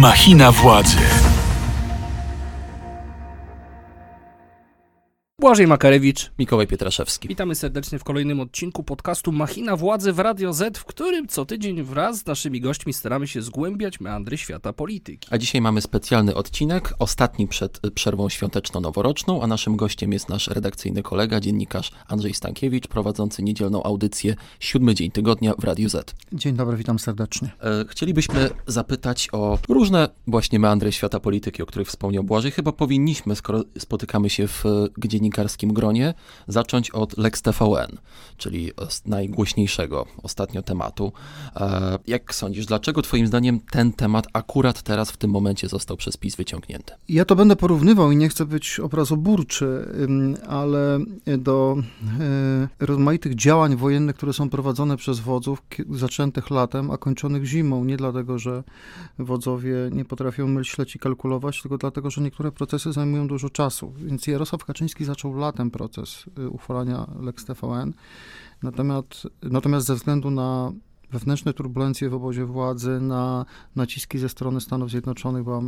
Machina władzy. Błażej Makarewicz. Mikołaj Pietraszewski. Witamy serdecznie w kolejnym odcinku podcastu Machina Władzy w Radio Z, w którym co tydzień wraz z naszymi gośćmi staramy się zgłębiać meandry świata polityki. A dzisiaj mamy specjalny odcinek, ostatni przed przerwą świąteczno-noworoczną, a naszym gościem jest nasz redakcyjny kolega, dziennikarz Andrzej Stankiewicz, prowadzący niedzielną audycję Siódmy Dzień Tygodnia w Radiu Z. Dzień dobry, witam serdecznie. E, chcielibyśmy zapytać o różne właśnie meandry świata polityki, o których wspomniał Błażej. Chyba powinniśmy, skoro spotykamy się w dziennikarskim dziennikarskim gronie zacząć od Lex TVN, czyli najgłośniejszego ostatnio tematu. E, jak sądzisz, dlaczego twoim zdaniem ten temat akurat teraz w tym momencie został przez PiS wyciągnięty? Ja to będę porównywał i nie chcę być obrazoburczy, ale do e, rozmaitych działań wojennych, które są prowadzone przez wodzów, zaczętych latem, a kończonych zimą, nie dlatego, że wodzowie nie potrafią myśleć i kalkulować, tylko dlatego, że niektóre procesy zajmują dużo czasu. Więc Jarosław Kaczyński zaczął zaczął latem proces y, uchwalania Lex TVN. Natomiast, natomiast ze względu na wewnętrzne turbulencje w obozie władzy, na naciski ze strony Stanów Zjednoczonych, bo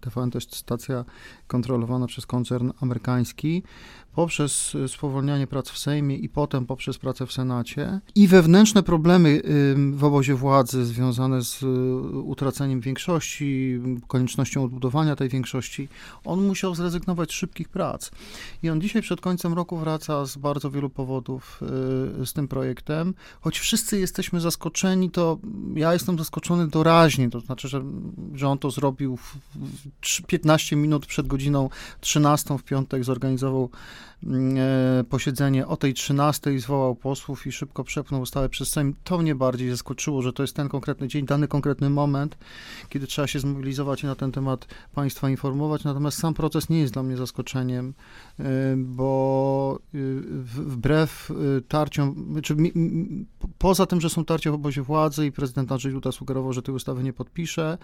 TVN to jest stacja kontrolowana przez koncern amerykański, poprzez y, spowolnianie prac w Sejmie i potem poprzez pracę w Senacie i wewnętrzne problemy w obozie władzy związane z y, utraceniem większości, koniecznością odbudowania tej większości, on musiał zrezygnować z szybkich prac. I on dzisiaj przed końcem roku wraca z bardzo wielu powodów y, z tym projektem. Choć wszyscy jesteśmy zaskoczeni, to ja jestem zaskoczony doraźnie, to znaczy, że, że on to zrobił w 15 minut przed godziną 13 w piątek, zorganizował posiedzenie o tej 13 zwołał posłów i szybko przepchnął ustawę przez Sejm. To mnie bardziej zaskoczyło, że to jest ten konkretny dzień, dany konkretny moment, kiedy trzeba się zmobilizować i na ten temat państwa informować. Natomiast sam proces nie jest dla mnie zaskoczeniem, e, bo e, wbrew tarciom, czy poza tym, że są tarcia w obozie władzy i prezydent Andrzej Duda sugerował, że tej ustawy nie podpisze,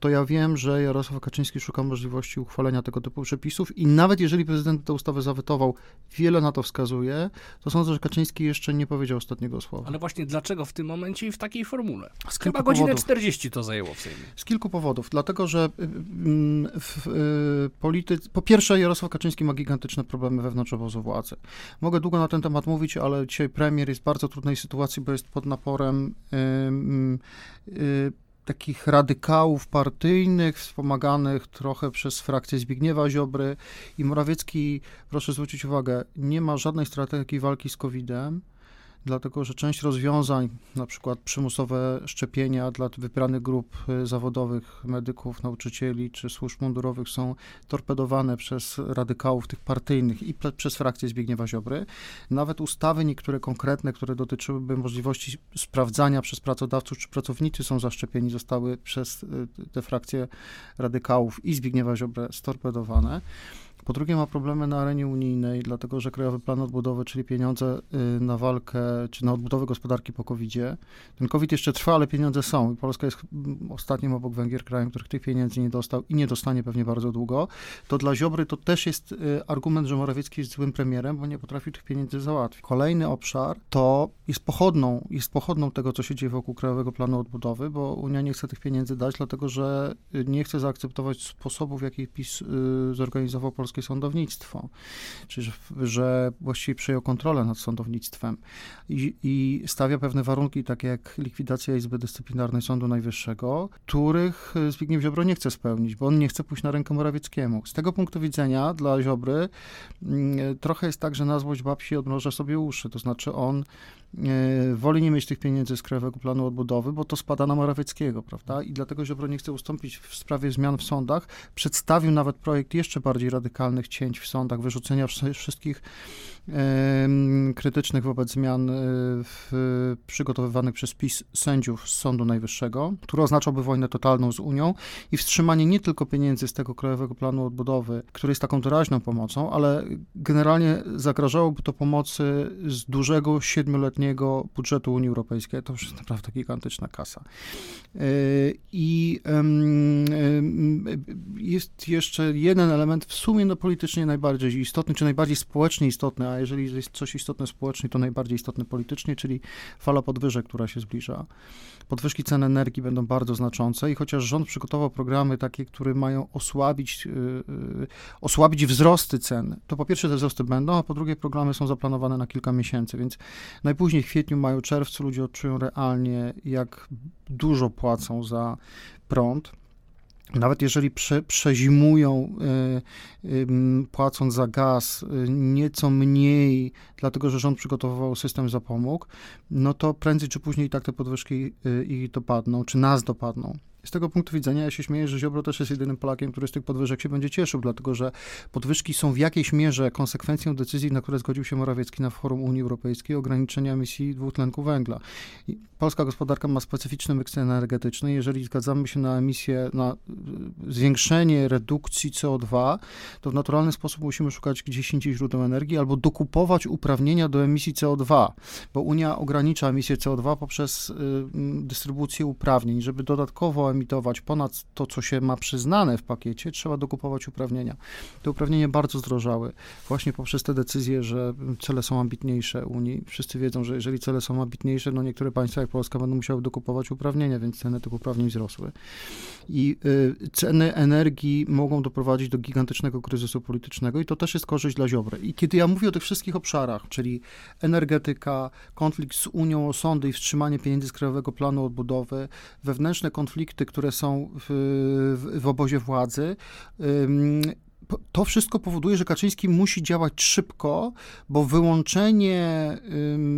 to ja wiem, że Jarosław Kaczyński szuka możliwości uchwalenia tego typu przepisów i nawet jeżeli prezydent tę ustawę zawetował, wiele na to wskazuje, to sądzę, że Kaczyński jeszcze nie powiedział ostatniego słowa. Ale właśnie dlaczego w tym momencie i w takiej formule? Z Chyba godzinę powodów. 40 to zajęło w Sejmie. Z kilku powodów. Dlatego, że y, y, w, y, polityce... Po pierwsze, Jarosław Kaczyński ma gigantyczne problemy wewnątrz obozu władzy. Mogę długo na ten temat mówić, ale dzisiaj premier jest w bardzo trudnej sytuacji, bo jest pod naporem takich radykałów partyjnych, wspomaganych trochę przez frakcję Zbigniewa Ziobry. I Morawiecki, proszę zwrócić uwagę, nie ma żadnej strategii walki z COVID-em dlatego że część rozwiązań, na przykład przymusowe szczepienia dla wybranych grup y, zawodowych, medyków, nauczycieli czy służb mundurowych są torpedowane przez radykałów tych partyjnych i przez frakcję Zbigniewa Ziobry. Nawet ustawy niektóre konkretne, które dotyczyłyby możliwości sprawdzania przez pracodawców, czy pracownicy są zaszczepieni, zostały przez y, te frakcje radykałów i Zbigniewa Ziobrę storpedowane. Po drugie ma problemy na arenie unijnej, dlatego że Krajowy Plan Odbudowy, czyli pieniądze y, na walkę, czy na odbudowę gospodarki po COVID-zie, ten COVID jeszcze trwa, ale pieniądze są i Polska jest ostatnim obok Węgier krajem, których tych pieniędzy nie dostał i nie dostanie pewnie bardzo długo. To dla Ziobry to też jest y, argument, że Morawiecki jest złym premierem, bo nie potrafił tych pieniędzy załatwić. Kolejny obszar to jest pochodną, jest pochodną tego, co się dzieje wokół Krajowego Planu Odbudowy, bo Unia nie chce tych pieniędzy dać, dlatego że y, nie chce zaakceptować sposobów, w jaki PiS zorganizował Polskę polskie sądownictwo, czyli że, że właściwie przejął kontrolę nad sądownictwem i, i stawia pewne warunki, takie jak likwidacja Izby Dyscyplinarnej Sądu Najwyższego, których Zbigniew Ziobro nie chce spełnić, bo on nie chce pójść na rękę Morawieckiemu. Z tego punktu widzenia dla Ziobry mm, trochę jest tak, że na złość babci odmroża sobie uszy, to znaczy on E, woli nie mieć tych pieniędzy z Krajowego Planu Odbudowy, bo to spada na Morawieckiego, prawda? I dlatego Ziobro nie chce ustąpić w sprawie zmian w sądach. Przedstawił nawet projekt jeszcze bardziej radykalnych cięć w sądach, wyrzucenia wszystkich krytycznych wobec zmian e, w, przygotowywanych przez PiS sędziów z Sądu Najwyższego, który oznaczałby wojnę totalną z Unią i wstrzymanie nie tylko pieniędzy z tego Krajowego Planu Odbudowy, który jest taką doraźną pomocą, ale generalnie zagrażałoby to pomocy z dużego siedmioletniego budżetu Unii Europejskiej. To już jest naprawdę gigantyczna kasa. E, I jest jeszcze jeden element w sumie no, politycznie najbardziej istotny, czy najbardziej społecznie istotny, a jeżeli jest coś istotne społecznie, to najbardziej istotne politycznie, czyli fala podwyżek, która się zbliża. Podwyżki cen energii będą bardzo znaczące i chociaż rząd przygotował programy takie, które mają osłabić, yy, osłabić wzrosty cen, to po pierwsze te wzrosty będą, a po drugie programy są zaplanowane na kilka miesięcy, więc najpóźniej w kwietniu, maju, czerwcu ludzie odczują realnie, jak dużo płacą za prąd. Nawet jeżeli prze, przezimują, y, y, płacąc za gaz y, nieco mniej, dlatego że rząd przygotowywał system zapomóg, no to prędzej czy później tak te podwyżki ich dopadną, czy nas dopadną. Z tego punktu widzenia ja się śmieję, że Ziobro też jest jedynym Polakiem, który z tych podwyżek się będzie cieszył, dlatego że podwyżki są w jakiejś mierze konsekwencją decyzji, na które zgodził się Morawiecki na forum Unii Europejskiej ograniczenia emisji dwutlenku węgla. I polska gospodarka ma specyficzny miks energetyczny. Jeżeli zgadzamy się na emisję, na y, zwiększenie redukcji CO2, to w naturalny sposób musimy szukać gdzieś indziej źródeł energii albo dokupować uprawnienia do emisji CO2, bo Unia ogranicza emisję CO2 poprzez y, dystrybucję uprawnień, żeby dodatkowo emitować ponad to, co się ma przyznane w pakiecie, trzeba dokupować uprawnienia. Te uprawnienia bardzo zdrożały, właśnie poprzez te decyzje, że cele są ambitniejsze Unii. Wszyscy wiedzą, że jeżeli cele są ambitniejsze, no niektóre państwa jak Polska będą musiały dokupować uprawnienia, więc ceny tych uprawnień wzrosły. I y, ceny energii mogą doprowadzić do gigantycznego kryzysu politycznego i to też jest korzyść dla Ziobry. I kiedy ja mówię o tych wszystkich obszarach, czyli energetyka, konflikt z Unią o i wstrzymanie pieniędzy z Krajowego Planu Odbudowy, wewnętrzne konflikty, które są w, w, obozie władzy, to wszystko powoduje, że Kaczyński musi działać szybko, bo wyłączenie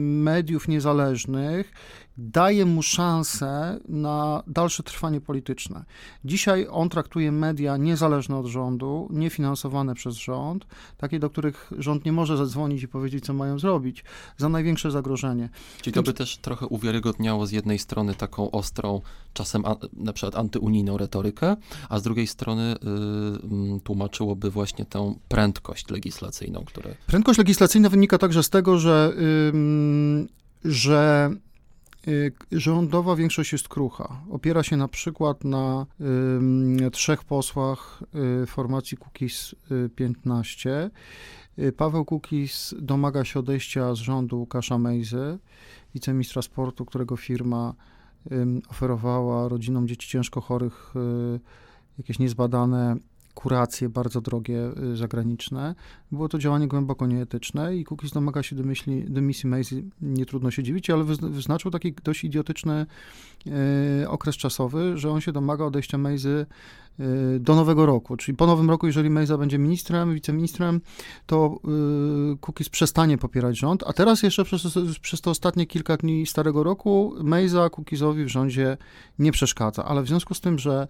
mediów niezależnych daje mu szansę na dalsze trwanie polityczne. Dzisiaj on traktuje media niezależne od rządu, niefinansowane przez rząd, takie, do których rząd nie może zadzwonić i powiedzieć, co mają zrobić, za największe zagrożenie. Czyli to by też trochę uwiarygodniało z jednej strony taką ostrą, czasem a, na przykład antyunijną retorykę, a z drugiej strony y, tłumaczyłoby właśnie tę prędkość legislacyjną, które... Prędkość legislacyjna wynika także z tego, że, y, że rządowa większość jest krucha. Opiera się na przykład na y, trzech posłach y, formacji Kukiz 15. Y, Paweł Kukiz domaga się odejścia z rządu Łukasza Mejzy, wiceministra sportu, którego firma oferowała rodzinom dzieci ciężko chorych jakieś niezbadane kuracje bardzo drogie y, zagraniczne. Było to działanie głęboko nieetyczne i Kukiz domaga się dymyśli, dymisji Macy, nie trudno się dziwić, ale wyznaczył taki dość idiotyczny y, okres czasowy, że on się domaga odejścia Macy y, do nowego roku, czyli po nowym roku, jeżeli Mejza będzie ministrem, wiceministrem, to y, Kukiz przestanie popierać rząd, a teraz jeszcze przez, przez te ostatnie kilka dni starego roku Mejza Kukizowi w rządzie nie przeszkadza, ale w związku z tym, że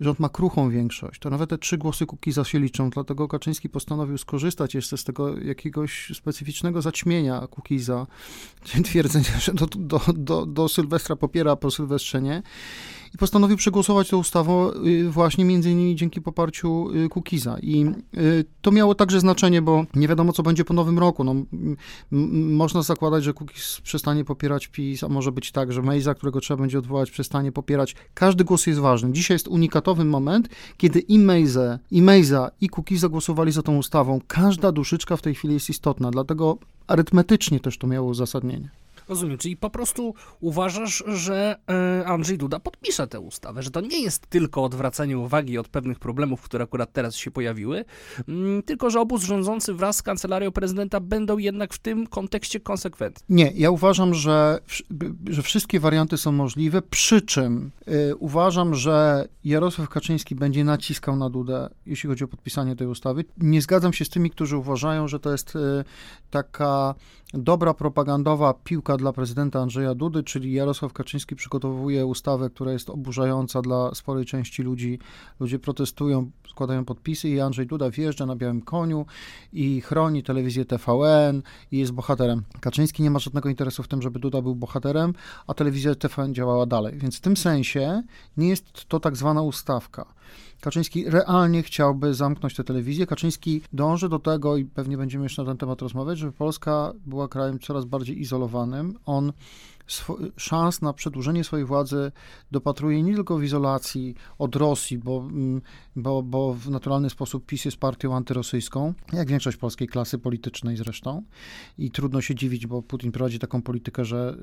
rząd ma kruchą większość, to nawet te trzy głosy Kukiza się liczą, dlatego Kaczyński postanowił skorzystać jeszcze z tego jakiegoś specyficznego zaćmienia Kukiza, twierdzenia, że do, do, do, do Sylwestra popiera, po Sylwestrze i postanowił przegłosować tę ustawę y, właśnie między innymi dzięki poparciu y, Kukiza. I y, to miało także znaczenie, bo nie wiadomo, co będzie po nowym roku. No, można zakładać, że Kukiz przestanie popierać PiS, a może być tak, że Mejza, którego trzeba będzie odwołać, przestanie popierać. Każdy głos jest ważny. Dzisiaj jest unikatowy moment, kiedy i Mejza, i Mejza, i za tą ustawą. Każda duszyczka w tej chwili jest istotna, dlatego arytmetycznie też to miało uzasadnienie. Rozumiem, czyli po prostu uważasz, że e, Andrzej Duda podpisze tę ustawę, że to nie jest tylko odwracanie uwagi od pewnych problemów, które akurat teraz się pojawiły, mm, tylko że obóz rządzący wraz z kancelarią prezydenta będą jednak w tym kontekście konsekwentni. Nie, ja uważam, że, że wszystkie warianty są możliwe, przy czym y, uważam, że Jarosław Kaczyński będzie naciskał na Dudę, jeśli chodzi o podpisanie tej ustawy. Nie zgadzam się z tymi, którzy uważają, że to jest y, taka dobra propagandowa piłka dla prezydenta Andrzeja Dudy, czyli Jarosław Kaczyński przygotowuje ustawę, która jest oburzająca dla sporej części ludzi. Ludzie protestują, składają podpisy i Andrzej Duda wjeżdża na białym koniu i chroni telewizję TVN i jest bohaterem. Kaczyński nie ma żadnego interesu w tym, żeby Duda był bohaterem, a telewizja TVN działała dalej. Więc w tym sensie nie jest to tak zwana ustawka. Kaczyński realnie chciałby zamknąć tę telewizję. Kaczyński dąży do tego, i pewnie będziemy jeszcze na ten temat rozmawiać, żeby Polska była krajem coraz bardziej izolowanym. On szans na przedłużenie swojej władzy dopatruje nie tylko w izolacji od Rosji, bo, mm, bo, bo w naturalny sposób PiS jest partią antyrosyjską, jak większość polskiej klasy politycznej zresztą. I trudno się dziwić, bo Putin prowadzi taką politykę, że,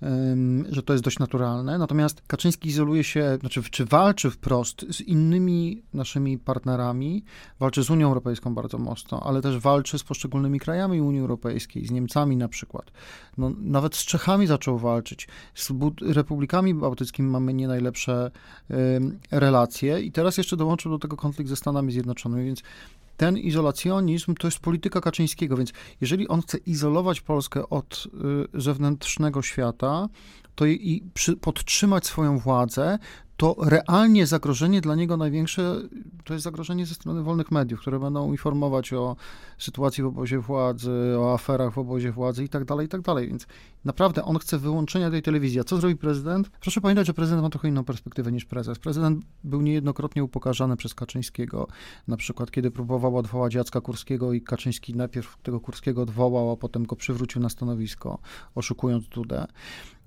yy, yy, że to jest dość naturalne. Natomiast Kaczyński izoluje się, znaczy czy walczy wprost z innymi naszymi partnerami, walczy z Unią Europejską bardzo mocno, ale też walczy z poszczególnymi krajami Unii Europejskiej, z Niemcami na przykład. No, nawet z Czechami zaczął walczyć. Z republikami bałtyckimi mamy nie najlepsze y, relacje i teraz jeszcze dołączył do tego konflikt ze Stanami Zjednoczonymi, więc ten izolacjonizm to jest polityka Kaczyńskiego, więc jeżeli on chce izolować Polskę od y, zewnętrznego świata, to i, przy, podtrzymać swoją władzę, to realnie zagrożenie dla niego największe to jest zagrożenie ze strony wolnych mediów, które będą informować o sytuacji w obozie władzy, o aferach w obozie władzy i tak dalej, i tak dalej. Więc naprawdę on chce wyłączenia tej telewizji. A co zrobi prezydent? Proszę pamiętać, że prezydent ma trochę inną perspektywę niż prezes. Prezydent był niejednokrotnie upokarzany przez Kaczyńskiego. Na przykład, kiedy próbował odwołać Jacka Kurskiego i Kaczyński najpierw tego Kurskiego odwołał, a potem go przywrócił na stanowisko, oszukując Dudę.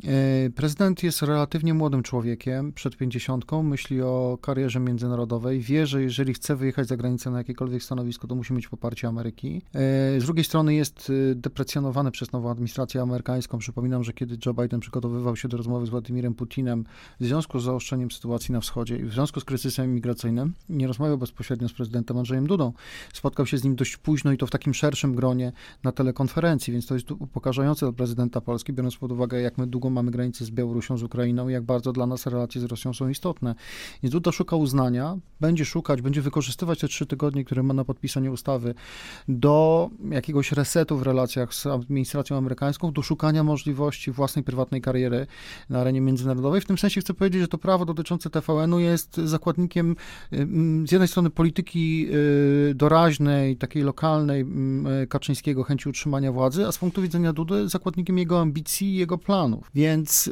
E, prezydent jest relatywnie młodym człowiekiem, przed 50, myśli o karierze międzynarodowej, wie, że jeżeli chce wyjechać za granicę na jakiekolwiek stanowisko, to musi mieć poparcie Ameryki. E, z drugiej strony jest e, deprecjonowany przez nową administrację amerykańską. Przypominam, że kiedy Joe Biden przygotowywał się do rozmowy z Władimirem Putinem w związku z zaostrzeniem sytuacji na wschodzie i w związku z kryzysem imigracyjnym, nie rozmawiał bezpośrednio z prezydentem Andrzejem Dudą. Spotkał się z nim dość późno i to w takim szerszym gronie na telekonferencji, więc to jest upokarzające dla prezydenta Polski, biorąc pod uwagę, jak my długo mamy granicę z Białorusią, z Ukrainą i jak bardzo dla nas relacje z Rosją są istotne. Więc Duda szuka uznania, będzie szukać, będzie wykorzystywać te trzy tygodnie, które ma na podpisanie ustawy do jakiegoś resetu w relacjach z administracją amerykańską, do szukania możliwości własnej prywatnej kariery na arenie międzynarodowej. W tym sensie chcę powiedzieć, że to prawo dotyczące TVN-u jest zakładnikiem z jednej strony polityki y, doraźnej, takiej lokalnej Kaczyńskiego, chęci utrzymania władzy, a z punktu widzenia Dudy zakładnikiem jego ambicji i jego planów. Więc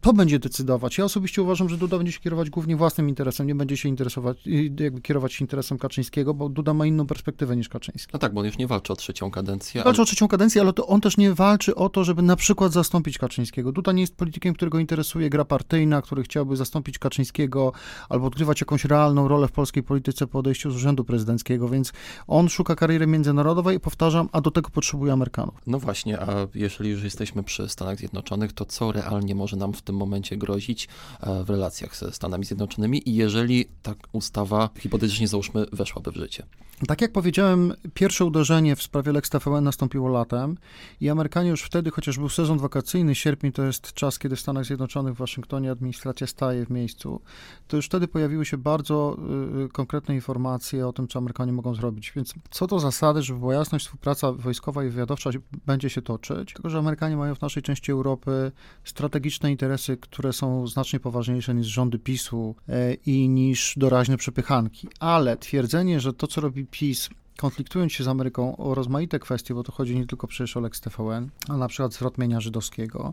to będzie decydować. Ja osobiście uważam, że Duda będzie się kierować głównie własnym interesem, nie będzie się interesować, jakby kierować się interesem Kaczyńskiego, bo Duda ma inną perspektywę niż Kaczyński. No tak, bo on już nie walczy o trzecią kadencję. Walczy ale... o trzecią kadencję, ale to on też nie walczy o to, żeby na przykład zastąpić Kaczyńskiego. Duda nie jest politykiem, którego interesuje gra partyjna, który chciałby zastąpić Kaczyńskiego albo odgrywać jakąś realną rolę w polskiej polityce po odejściu z urzędu prezydenckiego, więc on szuka kariery międzynarodowej, powtarzam, a do tego potrzebuje Amerykanów. No właśnie, a jeżeli już jesteśmy przy Stanach Zjednoczonych, to co realnie może nam w tym momencie grozić e, w relacjach ze Stanami Zjednoczonymi i jeżeli ta ustawa, hipotetycznie załóżmy, weszłaby w życie? Tak jak powiedziałem, pierwsze uderzenie w sprawie Lex TVN nastąpiło latem i Amerykanie już wtedy, chociaż był sezon wakacyjny, sierpień to jest czas, kiedy w Stanach Zjednoczonych, w Waszyngtonie administracja staje w miejscu, to już wtedy pojawiły się bardzo y, konkretne informacje o tym, co Amerykanie mogą zrobić. Więc co do zasady, że była jasność, współpraca wojskowa i wywiadowcza będzie się toczyć, tylko że Amerykanie mają w naszej części Europy strategiczne interesy, które są znacznie poważniejsze niż rządy PiSu y, i niż doraźne przepychanki. Ale twierdzenie, że to, co robi PiS konfliktując się z Ameryką o rozmaite kwestie, bo to chodzi nie tylko przecież o Lex TVN, a na przykład zwrot mienia żydowskiego,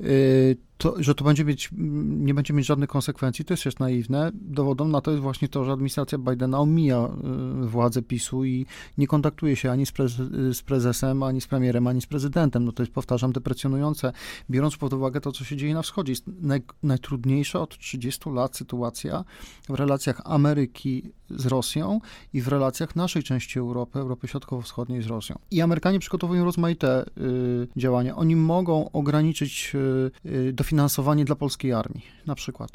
y, to, że to będzie mieć, nie będzie mieć żadnych konsekwencji, to jest też naiwne. Dowodem na to jest właśnie to, że administracja Bidena omija y, władzę PiSu i nie kontaktuje się ani z, prez, z prezesem, ani z premierem, ani z prezydentem. No to jest, powtarzam, deprecjonujące, biorąc pod uwagę to, co się dzieje na wschodzie. Jest naj, najtrudniejsza od 30 lat sytuacja w relacjach Ameryki z Rosją i w relacjach naszej części Europy, Europy Środkowo-Wschodniej z Rosją. I Amerykanie przygotowują rozmaite y, działania. Oni mogą ograniczyć y, y dofinansowanie dla polskiej armii, na przykład.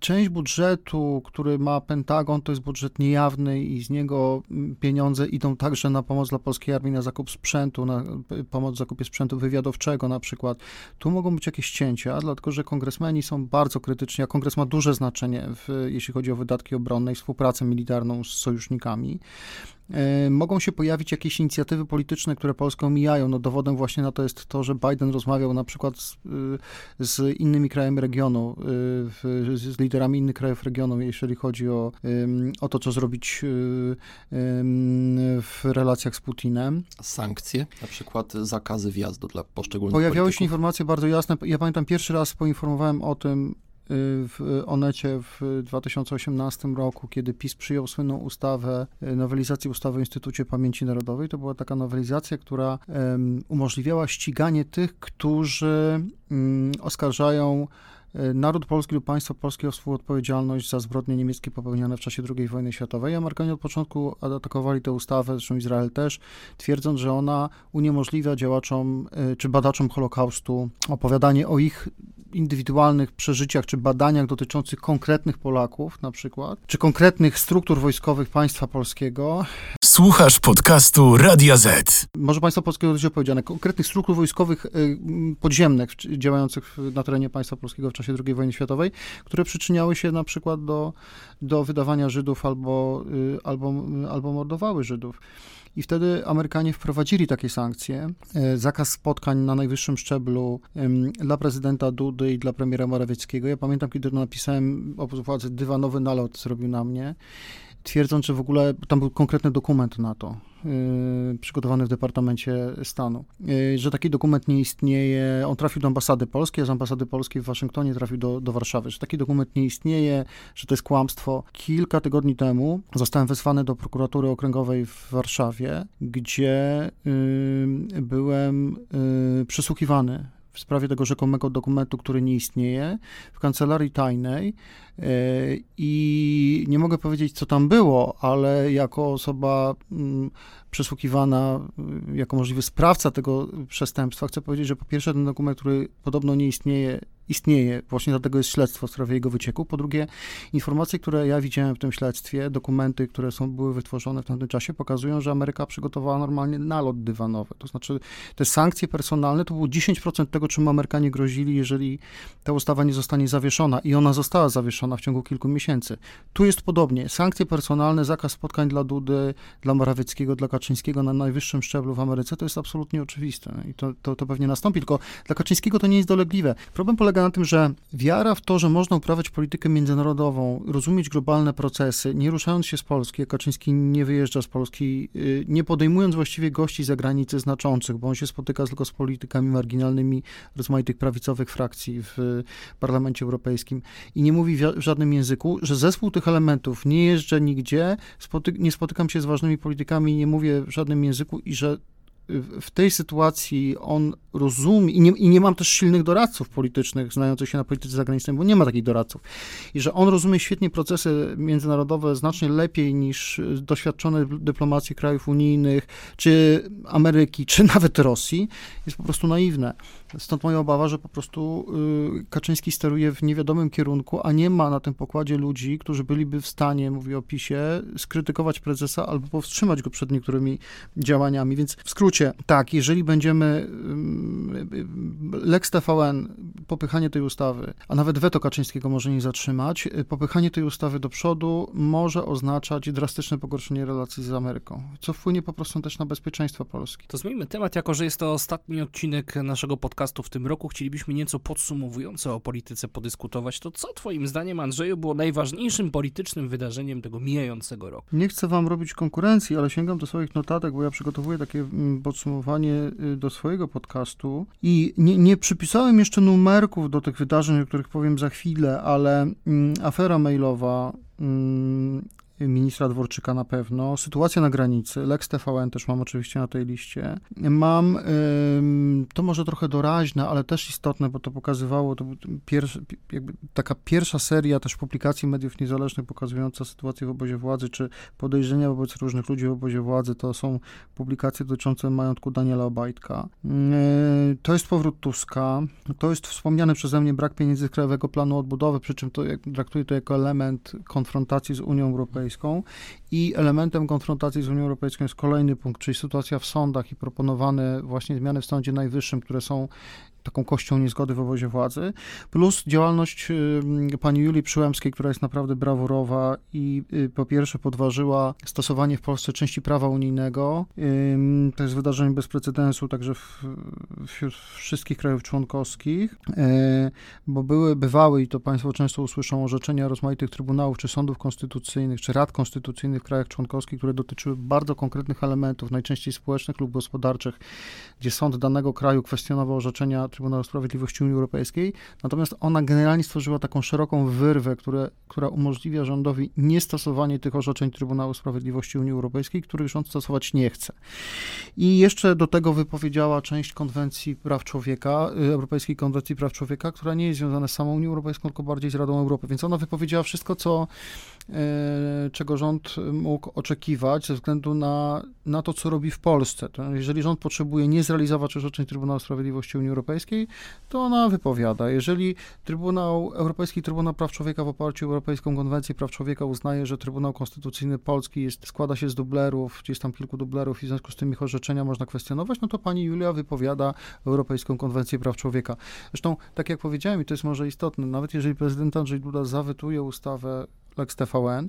Część budżetu, który ma Pentagon, to jest budżet niejawny i z niego pieniądze idą także na pomoc dla polskiej armii, na zakup sprzętu, na pomoc w zakupie sprzętu wywiadowczego na przykład. Tu mogą być jakieś cięcia, dlatego że kongresmeni są bardzo krytyczni, a kongres ma duże znaczenie, w, jeśli chodzi o wydatki obronne i współpracę militarną z sojusznikami. E, mogą się pojawić jakieś inicjatywy polityczne, które Polskę omijają. No dowodem właśnie na to jest to, że Biden rozmawiał na przykład z, y, z innymi krajami regionu, y, z liderami innych krajów regionu, jeżeli chodzi o, o to, co zrobić w relacjach z Putinem. Sankcje, na przykład zakazy wjazdu dla poszczególnych Pojawiały polityków. się informacje bardzo jasne. Ja pamiętam pierwszy raz poinformowałem o tym w Onecie w 2018 roku, kiedy PiS przyjął słynną ustawę, nowelizację ustawy o Instytucie Pamięci Narodowej. To była taka nowelizacja, która umożliwiała ściganie tych, którzy mm, oskarżają E, naród polski lub państwo polskie o współodpowiedzialność za zbrodnie niemieckie popełnione w czasie II wojny światowej. Amerykanie od początku atakowali tę ustawę, zresztą Izrael też, twierdząc, że ona uniemożliwia działaczom e, czy badaczom Holokaustu opowiadanie o ich indywidualnych przeżyciach czy badaniach dotyczących konkretnych Polaków na przykład, czy konkretnych struktur wojskowych państwa polskiego. Słuchasz podcastu Radia Z. Może państwa polskiego powiedziane, konkretnych struktur wojskowych y, podziemnych działających na terenie państwa polskiego w czasie II wojny światowej, które przyczyniały się na przykład do, do wydawania Żydów albo, y, albo, albo mordowały Żydów. I wtedy Amerykanie wprowadzili takie sankcje, e, zakaz spotkań na najwyższym szczeblu dla prezydenta Dudy i dla premiera Morawieckiego. Ja pamiętam, kiedy napisałem o władzy, dywanowy nalot zrobił na mnie twierdząc, że w ogóle tam był konkretny dokument na to, yy, przygotowany w Departamencie Stanu, yy, że taki dokument nie istnieje. On trafił do ambasady polskiej, a z ambasady polskiej w Waszyngtonie trafił do, do Warszawy, że taki dokument nie istnieje, że to jest kłamstwo. Kilka tygodni temu zostałem wezwany do prokuratury okręgowej w Warszawie, gdzie yy, byłem yy, przesłuchiwany w sprawie tego rzekomego dokumentu, który nie istnieje, w kancelarii tajnej. E, i nie mogę powiedzieć, co tam było, ale jako osoba mm, przesłuchiwana, jako możliwy sprawca tego przestępstwa, chcę powiedzieć, że po pierwsze ten dokument, który podobno nie istnieje, istnieje, właśnie dlatego jest śledztwo w sprawie jego wycieku. Po drugie, informacje, które ja widziałem w tym śledztwie, dokumenty, które są, były wytworzone w tamtym czasie, pokazują, że Ameryka przygotowała normalnie nalot dywanowy. To znaczy, te sankcje personalne to było 10% tego, czym Amerykanie grozili, jeżeli ta ustawa nie zostanie zawieszona. I ona została zawieszona w ciągu kilku miesięcy. Tu jest podobnie. Sankcje personalne, zakaz spotkań dla Dudy, dla Morawieckiego, dla Kaczyńskiego na najwyższym szczeblu w Ameryce, to jest absolutnie oczywiste. I to, to, to pewnie nastąpi, tylko dla Kaczyńskiego to nie jest dolegliwe. Problem polega na tym, że wiara w to, że można uprawiać politykę międzynarodową, rozumieć globalne procesy, nie ruszając się z Polski, Kaczyński nie wyjeżdża z Polski, y, nie podejmując właściwie gości za granicy znaczących, bo on się spotyka tylko z politykami marginalnymi rozmaitych prawicowych frakcji w Parlamencie Europejskim i nie mówi w żadnym języku, że zespół tych elementów nie jeżdżę nigdzie, spoty nie spotykam się z ważnymi politykami, nie mówię w żadnym języku i że w tej sytuacji on rozumie, i nie, i nie mam też silnych doradców politycznych znających się na polityce zagranicznej, bo nie ma takich doradców, i że on rozumie świetnie procesy międzynarodowe znacznie lepiej niż doświadczone dyplomacji krajów unijnych, czy Ameryki, czy nawet Rosji, jest po prostu naiwne. Stąd moja obawa, że po prostu y, Kaczyński steruje w niewiadomym kierunku, a nie ma na tym pokładzie ludzi, którzy byliby w stanie, mówię o PiSie, skrytykować prezesa albo powstrzymać go przed niektórymi działaniami. Więc w skrócie, tak, jeżeli będziemy Lex TVN, popychanie tej ustawy, a nawet weto Kaczyńskiego może nie zatrzymać, popychanie tej ustawy do przodu może oznaczać drastyczne pogorszenie relacji z Ameryką, co wpłynie po prostu też na bezpieczeństwo Polski. To zmieńmy temat, jako że jest to ostatni odcinek naszego podcastu w tym roku. Chcielibyśmy nieco podsumowująco o polityce podyskutować. To co twoim zdaniem, Andrzeju, było najważniejszym politycznym wydarzeniem tego mijającego roku? Nie chcę wam robić konkurencji, ale sięgam do swoich notatek, bo ja przygotowuję takie mm, podsumowanie y, do swojego podcastu. I nie, nie przypisałem jeszcze numerków do tych wydarzeń, o których powiem za chwilę, ale mm, afera mailowa mm, ministra Dworczyka na pewno, sytuacja na granicy, Lex TVN też mam oczywiście na tej liście. Mam, to może trochę doraźne, ale też istotne, bo to pokazywało, to pierwszy, taka pierwsza seria też publikacji mediów niezależnych pokazująca sytuację w obozie władzy, czy podejrzenia wobec różnych ludzi w obozie władzy, to są publikacje dotyczące majątku Daniela Obajtka. To jest powrót Tuska, to jest wspomniany przeze mnie brak pieniędzy z Krajowego Planu Odbudowy, przy czym to, traktuję to jako element konfrontacji z Unią Europejską, Europejską i elementem konfrontacji z Unią Europejską jest kolejny punkt, czyli sytuacja w sądach i proponowane właśnie zmiany w Sądzie Najwyższym, które są taką kością niezgody w obozie władzy, plus działalność pani Julii Przyłębskiej, która jest naprawdę brawurowa i y, po pierwsze podważyła stosowanie w Polsce części prawa unijnego. To jest wydarzenie bez precedensu także w, wśród wszystkich krajów członkowskich, bo były, bywały, i to Państwo często usłyszą, orzeczenia rozmaitych trybunałów, czy sądów konstytucyjnych, czy rad konstytucyjnych w krajach członkowskich, które dotyczyły bardzo konkretnych elementów, najczęściej społecznych lub gospodarczych, gdzie sąd danego kraju kwestionował orzeczenia Trybunału Sprawiedliwości Unii Europejskiej, natomiast ona generalnie stworzyła taką szeroką wyrwę, które, która umożliwia rządowi niestosowanie tych orzeczeń Trybunału Sprawiedliwości Unii Europejskiej, których rząd stosować nie chce. I jeszcze do tego wypowiedziała część konwencji praw człowieka, y, Europejskiej Konwencji Praw Człowieka, która nie jest związana z samą Unią Europejską, tylko bardziej z Radą Europy. Więc ona wypowiedziała wszystko, co, czego rząd mógł oczekiwać ze względu na, na to, co robi w Polsce. To jeżeli rząd potrzebuje nie zrealizować orzeczeń Trybunału Sprawiedliwości Unii Europejskiej, to ona wypowiada. Jeżeli Trybunał, Europejski Trybunał Praw Człowieka w oparciu o Europejską Konwencję Praw Człowieka uznaje, że Trybunał Konstytucyjny Polski jest, składa się z dublerów, jest tam kilku dublerów i w związku z tym ich orzeczenia można kwestionować, no to pani Julia wypowiada Europejską Konwencję Praw Człowieka. Zresztą, tak jak powiedziałem, i to jest może istotne, nawet jeżeli prezydent Andrzej Duda zawetuje ustawę Lex TVN,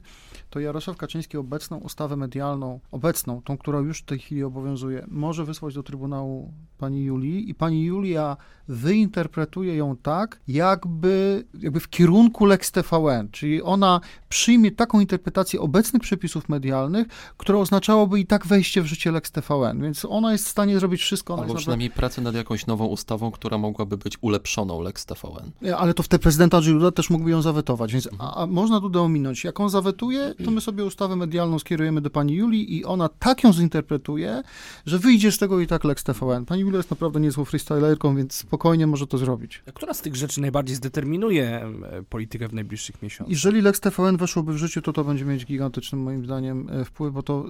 to Jarosław Kaczyński obecną ustawę medialną, obecną, tą, która już w tej chwili obowiązuje, może wysłać do Trybunału pani Julii i pani Julia wyinterpretuje ją tak, jakby, jakby w kierunku Lex TVN, czyli ona przyjmie taką interpretację obecnych przepisów medialnych, która oznaczałoby i tak wejście w życie Lex TVN, więc ona jest w stanie zrobić wszystko. Albo przynajmniej naprawdę... pracę nad jakąś nową ustawą, która mogłaby być ulepszoną Lex TVN. Ale to wtedy prezydent Andrzej Duda też mógłby ją zawetować, więc a, a można Dudę ominąć. Jak on zawetuje, to my sobie ustawę medialną skierujemy do pani Julii i ona tak ją zinterpretuje, że wyjdzie z tego i tak Lex TVN. Pani Julia jest naprawdę niezłą freestylerką, więc spokojnie może to zrobić. A która z tych rzeczy najbardziej zdeterminuje politykę w najbliższych miesiącach? Jeżeli Lex TVN weszłoby w życie, to to będzie mieć gigantyczny moim zdaniem e, wpływ, bo to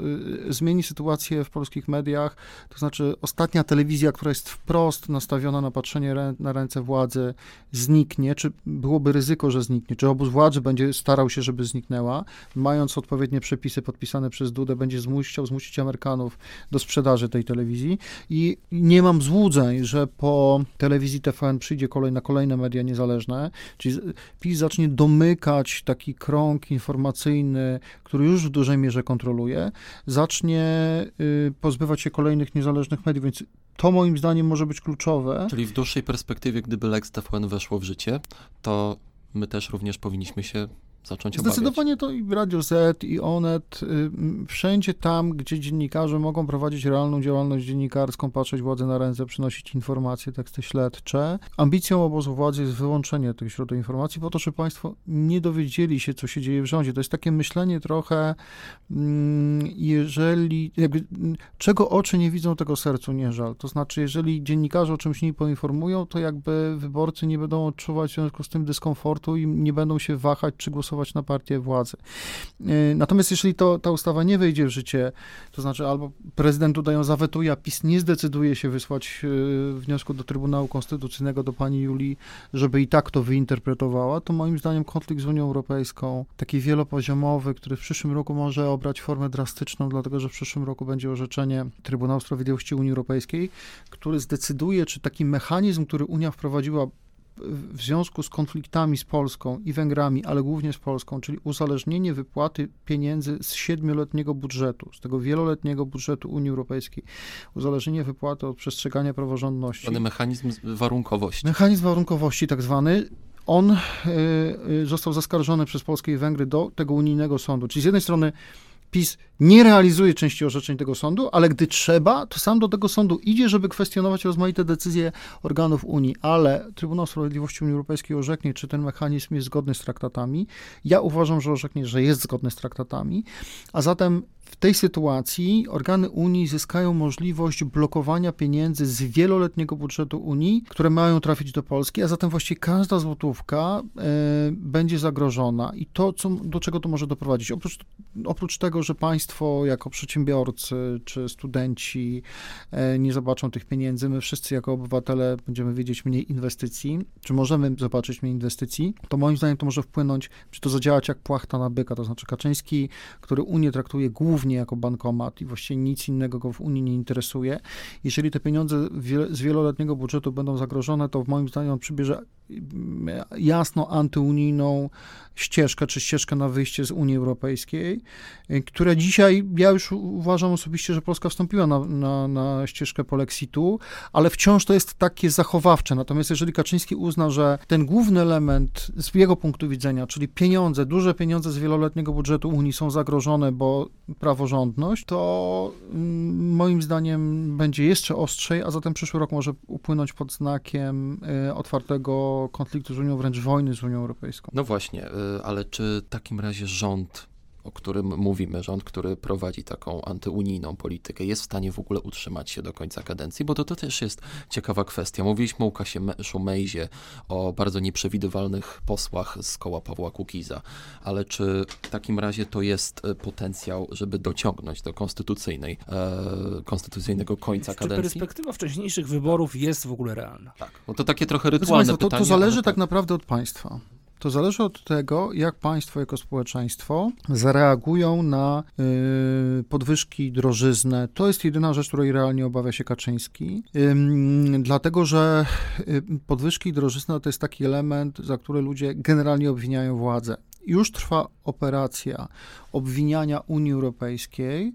y, zmieni sytuację w polskich mediach, to znaczy ostatnia telewizja, która jest wprost nastawiona na patrzenie rę na ręce władzy, zniknie, czy byłoby ryzyko, że zniknie, czy obóz władzy będzie starał się, żeby zniknęła, mając odpowiednie przepisy podpisane przez Dudę, będzie zmuś, zmusić Amerykanów do sprzedaży tej telewizji. I nie mam złudzeń, że po telewizji TVN przyjdzie kolej na kolejne media niezależne, czyli PiS zacznie domykać taki krąg informacyjny, który już w dużej mierze kontroluje, zacznie y, pozbywać się kolejnych niezależnych mediów, więc to moim zdaniem może być kluczowe. Czyli w dłuższej perspektywie, gdyby Lex TVN weszło w życie, to my też również powinniśmy się zacząć obawiać. Zdecydowanie to i Radio Z, i Onet, y, wszędzie tam, gdzie dziennikarze mogą prowadzić realną działalność dziennikarską, patrzeć władzy na ręce, przynosić informacje, teksty śledcze. Ambicją obozu władzy jest wyłączenie tych źródeł informacji po to, żeby państwo nie dowiedzieli się, co się dzieje w rządzie. To jest takie myślenie trochę, mm, jeżeli, jakby, czego oczy nie widzą, tego sercu nie żal. To znaczy, jeżeli dziennikarze o czymś nie poinformują, to jakby wyborcy nie będą odczuwać w związku z tym dyskomfortu i nie będą się wahać, czy głosować głosować na partię władzy. Y, natomiast jeśli to, ta ustawa nie wejdzie w życie, to znaczy albo prezydent tutaj ją zawetuje, a PiS nie zdecyduje się wysłać y, wniosku do Trybunału Konstytucyjnego, do pani Julii, żeby i tak to wyinterpretowała, to moim zdaniem konflikt z Unią Europejską, taki wielopoziomowy, który w przyszłym roku może obrać formę drastyczną, dlatego że w przyszłym roku będzie orzeczenie Trybunału Sprawiedliwości Unii Europejskiej, który zdecyduje, czy taki mechanizm, który Unia wprowadziła w związku z konfliktami z Polską i Węgrami, ale głównie z Polską, czyli uzależnienie wypłaty pieniędzy z siedmioletniego budżetu, z tego wieloletniego budżetu Unii Europejskiej, uzależnienie wypłaty od przestrzegania praworządności. Ten mechanizm warunkowości. Mechanizm warunkowości, tak zwany. On y, y, został zaskarżony przez Polskę i Węgry do tego unijnego sądu. Czyli z jednej strony PiS nie realizuje części orzeczeń tego sądu, ale gdy trzeba, to sam do tego sądu idzie, żeby kwestionować rozmaite decyzje organów Unii, ale Trybunał Sprawiedliwości Unii Europejskiej orzeknie, czy ten mechanizm jest zgodny z traktatami. Ja uważam, że orzeknie, że jest zgodny z traktatami, a zatem w tej sytuacji organy Unii zyskają możliwość blokowania pieniędzy z wieloletniego budżetu Unii, które mają trafić do Polski, a zatem właściwie każda złotówka e, będzie zagrożona. I to, co, do czego to może doprowadzić? Oprócz, oprócz tego, że państwo jako przedsiębiorcy czy studenci e, nie zobaczą tych pieniędzy, my wszyscy jako obywatele będziemy wiedzieć mniej inwestycji, czy możemy zobaczyć mniej inwestycji, to moim zdaniem to może wpłynąć, czy to zadziałać jak płachta na byka, to znaczy Kaczyński, który Unię traktuje głównie jako bankomat i właściwie nic innego go w Unii nie interesuje. Jeżeli te pieniądze z wieloletniego budżetu będą zagrożone, to moim zdaniem on przybierze jasno antyunijną ścieżkę, czy ścieżkę na wyjście z Unii Europejskiej, y, które dzisiaj, ja już uważam osobiście, że Polska wstąpiła na, na, na ścieżkę polexitu, ale wciąż to jest takie zachowawcze. Natomiast jeżeli Kaczyński uzna, że ten główny element z jego punktu widzenia, czyli pieniądze, duże pieniądze z wieloletniego budżetu Unii są zagrożone, bo praworządność, to mm, moim zdaniem będzie jeszcze ostrzej, a zatem przyszły rok może upłynąć pod znakiem y, otwartego konfliktu z Unią, wręcz wojny z Unią Europejską. No właśnie, y, ale czy w takim razie rząd o którym mówimy, rząd, który prowadzi taką antyunijną politykę, jest w stanie w ogóle utrzymać się do końca kadencji, bo to, to też jest ciekawa kwestia. Mówiliśmy o Łukasie Szumejzie, o bardzo nieprzewidywalnych posłach z koła Pawła Kukiza, ale czy w takim razie to jest e, potencjał, żeby dociągnąć do konstytucyjnej, e, konstytucyjnego końca czy kadencji? perspektywa wcześniejszych wyborów jest w ogóle realna? Tak, bo to takie trochę Proszę rytualne Państwa, to, pytanie. to zależy ale tak naprawdę od państwa. To zależy od tego, jak państwo jako społeczeństwo zareagują na y, podwyżki drożyznę. To jest jedyna rzecz, której realnie obawia się Kaczyński, Ym, dlatego że y, podwyżki drożyzny to jest taki element, za który ludzie generalnie obwiniają władzę. Już trwa operacja obwiniania Unii Europejskiej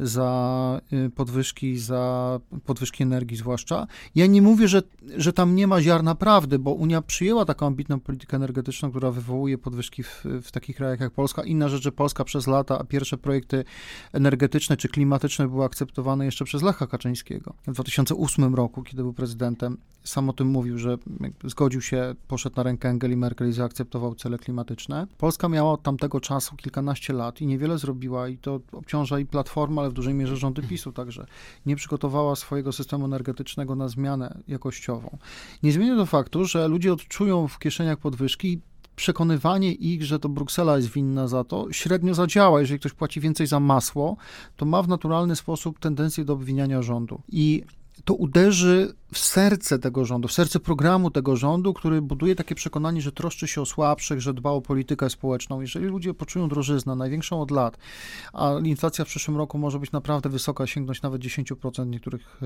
za y, podwyżki, za podwyżki energii zwłaszcza. Ja nie mówię, że, że tam nie ma ziarna prawdy, bo Unia przyjęła taką ambitną politykę energetyczną, która wywołuje podwyżki w, w takich krajach jak Polska. Inna rzecz, że Polska przez lata, a pierwsze projekty energetyczne czy klimatyczne były akceptowane jeszcze przez Lecha Kaczyńskiego. W 2008 roku, kiedy był prezydentem, sam o tym mówił, że zgodził się, poszedł na rękę Angeli Merkel i zaakceptował cele klimatyczne. Polska miała od tamtego czasu kilkanaście lat i niewiele zrobiła i to obciąża i Platformę, ale w dużej mierze rządy PiSu także. Nie przygotowała swojego systemu energetycznego na zmianę jakościową. Nie zmienia to faktu, że ludzie odczują w kieszeniach podwyżki przekonywanie ich, że to Bruksela jest winna za to, średnio zadziała. Jeżeli ktoś płaci więcej za masło, to ma w naturalny sposób tendencję do obwiniania rządu. I to uderzy w serce tego rządu, w serce programu tego rządu, który buduje takie przekonanie, że troszczy się o słabszych, że dba o politykę społeczną. Jeżeli ludzie poczują drożyznę, największą od lat, a inflacja w przyszłym roku może być naprawdę wysoka, sięgnąć nawet 10% niektórych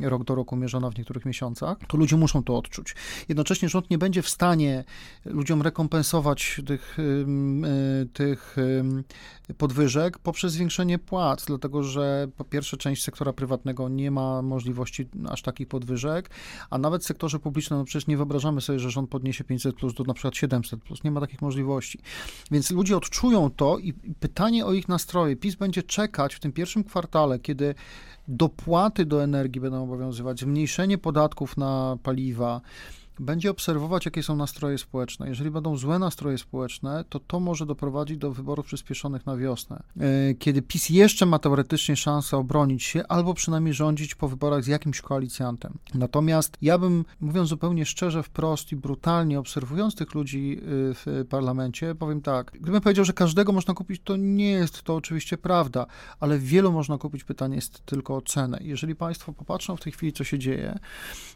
y, rok do roku mierzona w niektórych miesiącach, to ludzie muszą to odczuć. Jednocześnie rząd nie będzie w stanie ludziom rekompensować tych, y, tych podwyżek poprzez zwiększenie płac, dlatego że po pierwsze część sektora prywatnego nie ma możliwości aż takich podwyżek, a nawet w sektorze publicznym, no przecież nie wyobrażamy sobie, że rząd podniesie 500 plus do na przykład 700 plus, nie ma takich możliwości. Więc ludzie odczują to i pytanie o ich nastroje. PiS będzie czekać w tym pierwszym kwartale, kiedy dopłaty do energii będą obowiązywać, zmniejszenie podatków na paliwa, będzie obserwować, jakie są nastroje społeczne. Jeżeli będą złe nastroje społeczne, to to może doprowadzić do wyborów przyspieszonych na wiosnę, e, kiedy PiS jeszcze ma teoretycznie szansę obronić się, albo przynajmniej rządzić po wyborach z jakimś koalicjantem. Natomiast ja bym, mówiąc zupełnie szczerze, wprost i brutalnie, obserwując tych ludzi e, w parlamencie, powiem tak, gdybym powiedział, że każdego można kupić, to nie jest to oczywiście prawda, ale wielu można kupić, pytanie jest tylko o cenę. Jeżeli Państwo popatrzą w tej chwili, co się dzieje,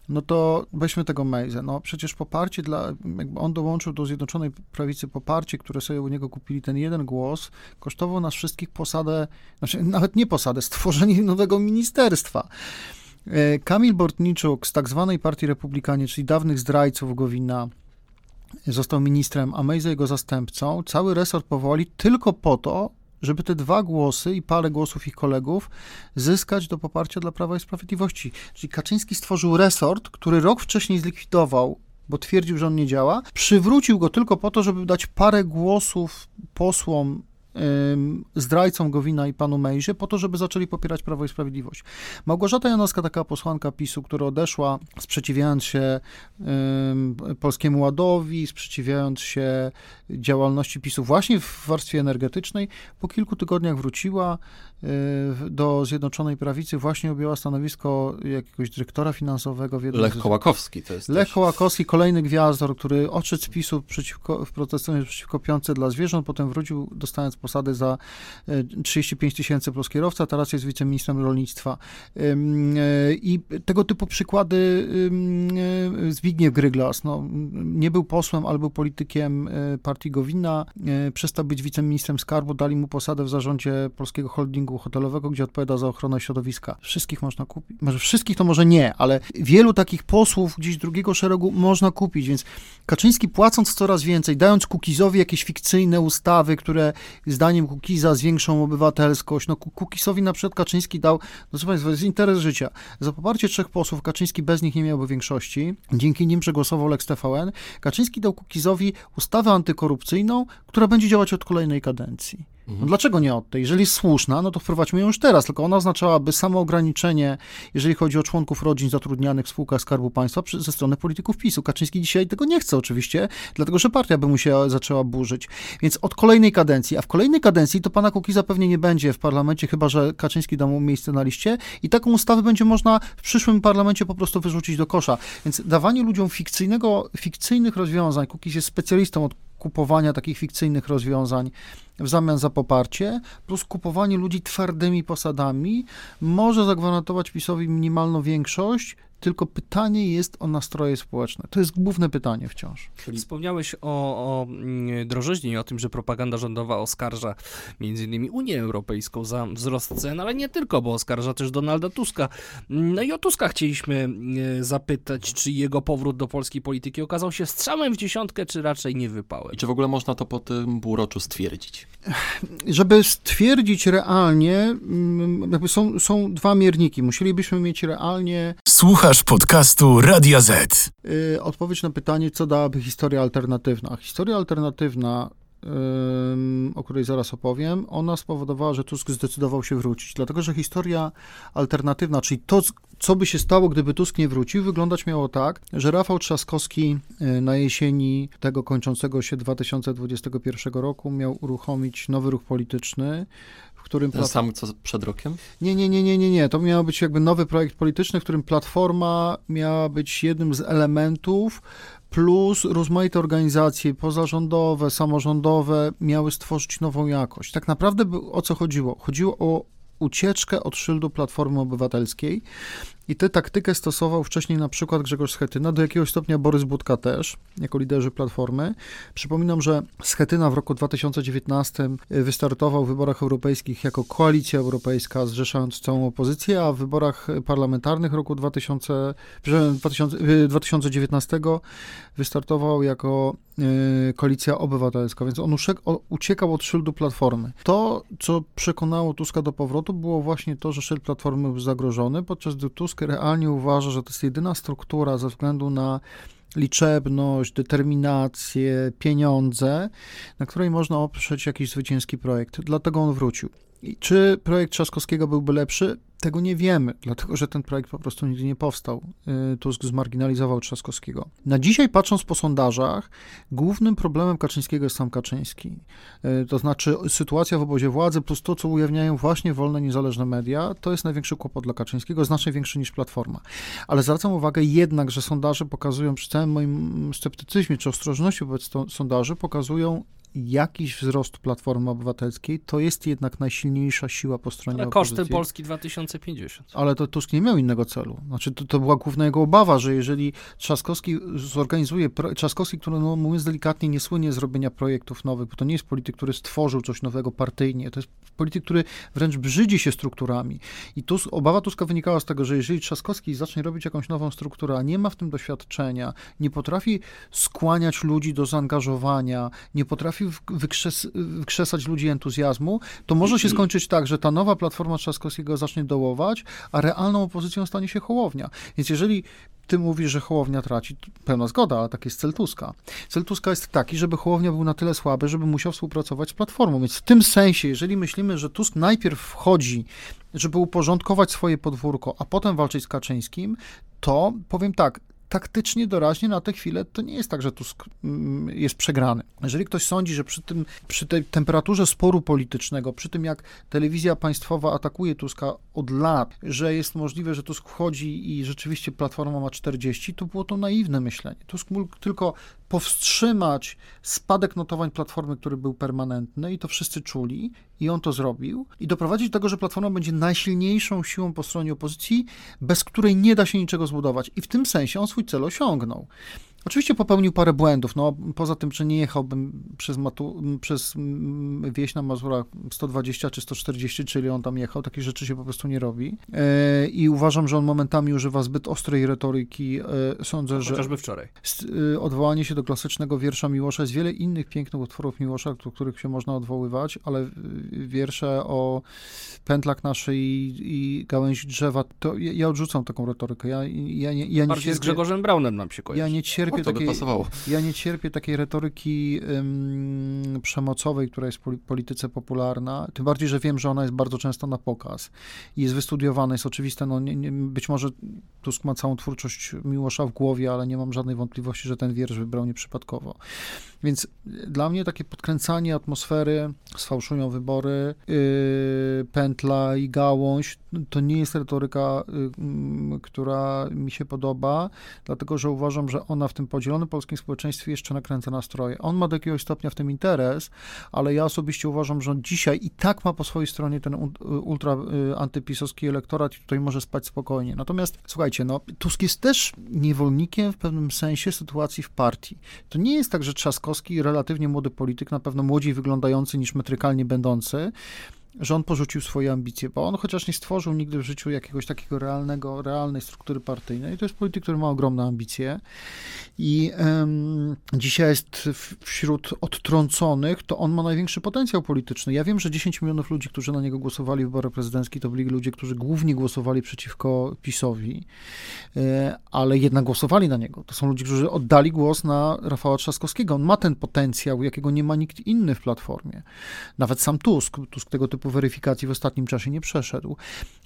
no to weźmy tego Mejzę. No przecież poparcie dla, jakby on dołączył do Zjednoczonej Prawicy poparcie, które sobie u niego kupili ten jeden głos, kosztował nas wszystkich posadę, znaczy nawet nie posadę, stworzenie nowego ministerstwa. E, Kamil Bortniczuk z tak zwanej Partii Republikanie, czyli dawnych zdrajców Gowina, został ministrem, a Mejza jego zastępcą. Cały resort powoli tylko po to, żeby te dwa głosy i parę głosów ich kolegów zyskać do poparcia dla Prawa i Sprawiedliwości. Czyli Kaczyński stworzył resort, który rok wcześniej zlikwidował bo twierdził, że on nie działa, przywrócił go tylko po to, żeby dać parę głosów posłom zdrajcom Gowina i panu Mejzie po to, żeby zaczęli popierać Prawo i Sprawiedliwość. Małgorzata Janowska, taka posłanka PiSu, która odeszła, sprzeciwiając się Polskiemu Ładowi, sprzeciwiając się działalności PiSu właśnie w warstwie energetycznej, po kilku tygodniach wróciła y, do Zjednoczonej Prawicy, właśnie objęła stanowisko jakiegoś dyrektora finansowego. W Lech Kołakowski to jest Lech też... Kołakowski, kolejny gwiazdor, który odszedł z PiSu przeciwko, w protestując przeciwko piące dla zwierząt, potem wrócił dostając posady za 35 tysięcy plus kierowca, teraz jest wiceministrem rolnictwa. I tego typu przykłady Zbigniew Gryglas, no, nie był posłem, ale był politykiem partii Gowina, przestał być wiceministrem skarbu, dali mu posadę w zarządzie polskiego holdingu hotelowego, gdzie odpowiada za ochronę środowiska. Wszystkich można kupić, może wszystkich to może nie, ale wielu takich posłów gdzieś drugiego szeregu można kupić, więc Kaczyński płacąc coraz więcej, dając Kukizowi jakieś fikcyjne ustawy, które zdaniem Kukiza zwiększą obywatelskość, no Kukizowi na przykład Kaczyński dał, no co Państwa, jest interes życia. Za poparcie trzech posłów Kaczyński bez nich nie miałby większości, dzięki nim przegłosował Lex TVN. Kaczyński dał Kukizowi ustawę antykorupcyjną, która będzie działać od kolejnej kadencji. No dlaczego nie od tej? Jeżeli jest słuszna, no to wprowadźmy ją już teraz, tylko ona oznaczałaby samoograniczenie, jeżeli chodzi o członków rodzin zatrudnianych w spółkach Skarbu Państwa ze strony polityków PiSu. Kaczyński dzisiaj tego nie chce oczywiście, dlatego że partia by mu się zaczęła burzyć. Więc od kolejnej kadencji, a w kolejnej kadencji to pana Kukiza pewnie nie będzie w parlamencie, chyba że Kaczyński da mu miejsce na liście i taką ustawę będzie można w przyszłym parlamencie po prostu wyrzucić do kosza. Więc dawanie ludziom fikcyjnego, fikcyjnych rozwiązań, Kukiz jest specjalistą od kupowania takich fikcyjnych rozwiązań w zamian za poparcie, plus kupowanie ludzi twardymi posadami może zagwarantować PiSowi minimalną większość, tylko pytanie jest o nastroje społeczne. To jest główne pytanie wciąż. Wspomniałeś o, o mm, drożyźnie i o tym, że propaganda rządowa oskarża między innymi Unię Europejską za wzrost cen, ale nie tylko, bo oskarża też Donalda Tuska. No i o Tuska chcieliśmy e, zapytać, czy jego powrót do polskiej polityki okazał się strzałem w dziesiątkę, czy raczej nie wypałem? I czy w ogóle można to po tym półroczu stwierdzić? Żeby stwierdzić realnie, mm, jakby są, są dwa mierniki. Musielibyśmy mieć realnie... Słuchaj Słuchasz podcastu Radia Z. Yy, odpowiedź na pytanie, co dałaby historia alternatywna. Historia alternatywna, yy, o której zaraz opowiem, ona spowodowała, że Tusk zdecydował się wrócić. Dlatego, że historia alternatywna, czyli to, co by się stało, gdyby Tusk nie wrócił, wyglądać miało tak, że Rafał Trzaskowski yy, na jesieni tego kończącego się 2021 roku miał uruchomić nowy ruch polityczny, którym... Ten sam, co przed rokiem? Nie, nie, nie, nie, nie, nie. To miał być jakby nowy projekt polityczny, w którym Platforma miała być jednym z elementów, plus rozmaite organizacje pozarządowe, samorządowe miały stworzyć nową jakość. Tak naprawdę o co chodziło? Chodziło o ucieczkę od szyldu Platformy Obywatelskiej i tę taktykę stosował wcześniej na przykład Grzegorz Schetyna, do jakiegoś stopnia Borys Budka też, jako liderzy Platformy. Przypominam, że Schetyna w roku 2019 wystartował w wyborach europejskich jako koalicja europejska, zrzeszając całą opozycję, a w wyborach parlamentarnych roku 2000, 2019 wystartował jako e, koalicja obywatelska, więc on uciekał od szyldu Platformy. To, co przekonało Tuska do powrotu, było właśnie to, że szyld Platformy był zagrożony, podczas gdy Tusk realnie uważa, że to jest jedyna struktura ze względu na liczebność, determinację, pieniądze, na której można oprzeć jakiś zwycięski projekt. Dlatego on wrócił. I czy projekt Trzaskowskiego byłby lepszy? Tego nie wiemy, dlatego że ten projekt po prostu nigdy nie powstał. Y, Tusk zmarginalizował Trzaskowskiego. Na dzisiaj, patrząc po sondażach, głównym problemem Kaczyńskiego jest sam Kaczyński. Y, to znaczy sytuacja w obozie władzy plus to, co ujawniają właśnie wolne, niezależne media, to jest największy kłopot dla Kaczyńskiego, znacznie większy niż Platforma. Ale zwracam uwagę jednak, że sondaże pokazują, przy całym moim sceptycyzmie czy ostrożności wobec sondaży, pokazują jakiś wzrost Platformy Obywatelskiej, to jest jednak najsilniejsza siła po stronie Ale opozycji. kosztem Polski 2050. Ale to Tusk nie miał innego celu. Znaczy, to, to była główna jego obawa, że jeżeli Trzaskowski zorganizuje, Trzaskowski, który, no, mówiąc delikatnie, nie słynie z robienia projektów nowych, bo to nie jest polityk, który stworzył coś nowego partyjnie, to jest polityk, który wręcz brzydzi się strukturami. I Tusk, obawa Tuska wynikała z tego, że jeżeli Trzaskowski zacznie robić jakąś nową strukturę, a nie ma w tym doświadczenia, nie potrafi skłaniać ludzi do zaangażowania, nie potrafi potrafi wykrzes, wykrzesać ludzi entuzjazmu, to może się skończyć tak, że ta nowa Platforma Trzaskowskiego zacznie dołować, a realną opozycją stanie się Hołownia. Więc jeżeli ty mówisz, że Hołownia traci, pełna zgoda, ale tak jest cel Tuska. Cel Tuska jest taki, żeby Hołownia był na tyle słaby, żeby musiał współpracować z Platformą. Więc w tym sensie, jeżeli myślimy, że Tusk najpierw wchodzi, żeby uporządkować swoje podwórko, a potem walczyć z Kaczyńskim, to powiem tak, taktycznie doraźnie na tę chwilę to nie jest tak, że Tusk mm, jest przegrany. Jeżeli ktoś sądzi, że przy, tym, przy tej temperaturze sporu politycznego, przy tym jak telewizja państwowa atakuje Tuska od lat, że jest możliwe, że Tusk wchodzi i rzeczywiście Platforma ma 40, to było to naiwne myślenie. Tusk mógł tylko powstrzymać spadek notowań Platformy, który był permanentny i to wszyscy czuli i on to zrobił i doprowadzić do tego, że Platforma będzie najsilniejszą siłą po stronie opozycji, bez której nie da się niczego zbudować. I w tym sensie on swój cel osiągnął. Oczywiście popełnił parę błędów, no poza tym, że nie jechałbym przez, Matu, przez wieś na Mazurach 120 czy 140, czyli on tam jechał, takie rzeczy się po prostu nie robi e, i uważam, że on momentami używa zbyt ostrej retoryki, e, sądzę, no, że... Chociażby wczoraj. E, odwołanie się do klasycznego wiersza Miłosza, jest wiele innych pięknych utworów Miłosza, do których się można odwoływać, ale wiersze o pętlach naszej i, i gałęzi drzewa, to ja, ja odrzucam taką retorykę. Ja, ja, nie, ja nie Bardziej cierpię, z Grzegorzem Braunem nam się kojarzy. Ja nie cierpię cierpię, takiej, pasowało. ja nie cierpię takiej retoryki um, przemocowej, która jest w polityce popularna, tym bardziej, że wiem, że ona jest bardzo często na pokaz i jest wystudiowana, jest oczywiste, no nie, nie, być może Tusk ma całą twórczość Miłosza w głowie, ale nie mam żadnej wątpliwości, że ten wiersz wybrał nieprzypadkowo. Więc dla mnie takie podkręcanie atmosfery, sfałszują wybory, yy, pętla i gałąź, to nie jest retoryka, yy, która mi się podoba, dlatego że uważam, że ona w tym podzielonym polskim społeczeństwie jeszcze nakręca nastroje. On ma do jakiegoś stopnia w tym interes, ale ja osobiście uważam, że on dzisiaj i tak ma po swojej stronie ten ultra yy, antypisowski elektorat i tutaj może spać spokojnie. Natomiast słuchajcie, no, Tusk jest też niewolnikiem w pewnym sensie sytuacji w partii. To nie jest tak, że Trzaskowski, relatywnie młody polityk, na pewno młodziej wyglądający niż metrykalnie będący, że on porzucił swoje ambicje, bo on chociaż nie stworzył nigdy w życiu jakiegoś takiego realnego, realnej struktury partyjnej, to jest polityk, który ma ogromne ambicje i um, dzisiaj jest wśród odtrąconych, to on ma największy potencjał polityczny. Ja wiem, że 10 milionów ludzi, którzy na niego głosowali w wyborach prezydenckich, to byli ludzie, którzy głównie głosowali przeciwko PiSowi, e, ale jednak głosowali na niego. To są ludzie, którzy oddali głos na Rafała Trzaskowskiego. On ma ten potencjał, jakiego nie ma nikt inny w Platformie. Nawet sam Tusk, Tusk tego typu weryfikacji w ostatnim czasie nie przeszedł.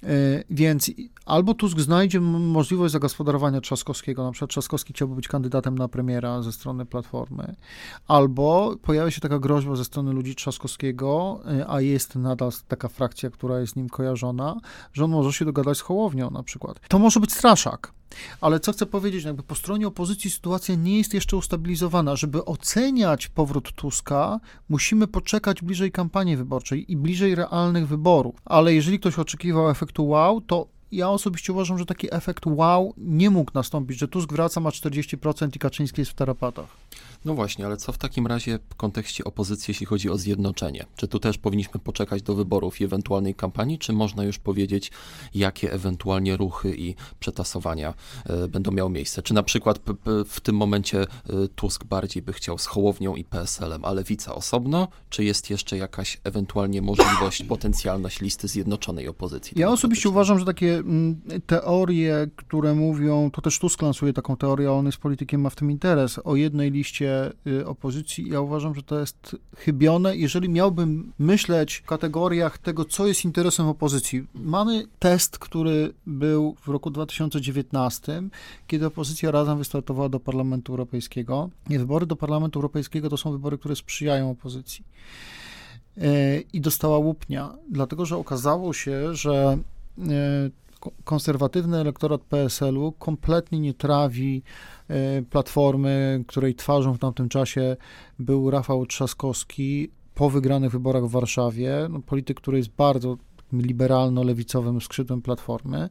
E, więc albo Tusk znajdzie możliwość zagospodarowania Trzaskowskiego, na przykład Trzaskowski chciałby być kandydatem na premiera ze strony Platformy, albo pojawia się taka groźba ze strony ludzi Trzaskowskiego, e, a jest nadal taka frakcja, która jest z nim kojarzona, że on może się dogadać z Hołownią na przykład. To może być straszak. Ale co chcę powiedzieć, jakby po stronie opozycji sytuacja nie jest jeszcze ustabilizowana. Żeby oceniać powrót Tuska, musimy poczekać bliżej kampanii wyborczej i bliżej realnych wyborów. Ale jeżeli ktoś oczekiwał efektu wow, to ja osobiście uważam, że taki efekt wow nie mógł nastąpić, że Tusk wraca, ma 40% i Kaczyński jest w tarapatach. No właśnie, ale co w takim razie w kontekście opozycji, jeśli chodzi o zjednoczenie? Czy tu też powinniśmy poczekać do wyborów i ewentualnej kampanii, czy można już powiedzieć, jakie ewentualnie ruchy i przetasowania y, będą miały miejsce? Czy na przykład w tym momencie y, Tusk bardziej by chciał z Hołownią i PSL-em, a Lewica osobno? Czy jest jeszcze jakaś ewentualnie możliwość, potencjalność listy zjednoczonej opozycji? Ja osobiście uważam, że takie mm, teorie, które mówią, to też Tusk lansuje taką teorię, on jest politykiem, ma w tym interes, o jednej liście Y, opozycji. Ja uważam, że to jest chybione. Jeżeli miałbym myśleć w kategoriach tego, co jest interesem opozycji, mamy test, który był w roku 2019, kiedy opozycja razem wystartowała do Parlamentu Europejskiego. I wybory do Parlamentu Europejskiego to są wybory, które sprzyjają opozycji. Y, I dostała łupnia, dlatego że okazało się, że y, konserwatywny elektorat PSL-u kompletnie nie trawi platformy, której twarzą w tamtym czasie był Rafał Trzaskowski po wygranych wyborach w Warszawie, no, polityk, który jest bardzo liberalno-lewicowym skrzydłem Platformy.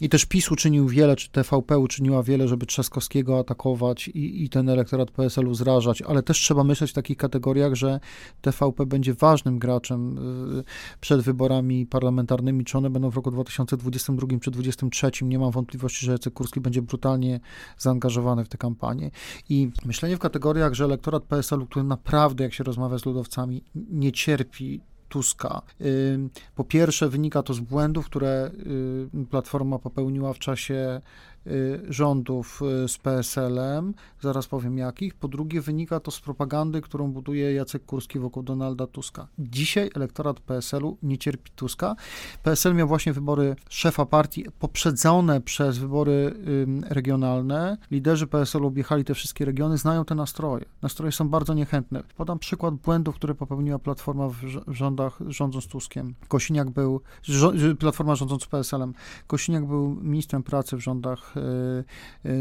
I też PiS uczynił wiele, czy TVP uczyniła wiele, żeby Trzaskowskiego atakować i, i ten elektorat PSL-u zrażać, ale też trzeba myśleć w takich kategoriach, że TVP będzie ważnym graczem y, przed wyborami parlamentarnymi, czy one będą w roku 2022 czy 2023. Nie mam wątpliwości, że Jacek Kurski będzie brutalnie zaangażowany w tę kampanię. I myślenie w kategoriach, że elektorat PSL-u, który naprawdę, jak się rozmawia z ludowcami, nie cierpi Tuska. Po pierwsze, wynika to z błędów, które y, Platforma popełniła w czasie rządów y, z PSL-em, zaraz powiem jakich. Po drugie, wynika to z propagandy, którą buduje Jacek Kurski wokół Donalda Tuska. Dzisiaj elektorat PSL-u nie cierpi Tuska. PSL miał właśnie wybory szefa partii poprzedzone przez wybory regionalne. Liderzy PSL-u objechali te wszystkie regiony, znają te nastroje. Nastroje są bardzo niechętne. Podam przykład błędów, które popełniła Platforma w rządach rządząc Tuskiem. Kosiniak był, Platforma rządząc PSL-em. Kosiniak był ministrem pracy w rządach y, y,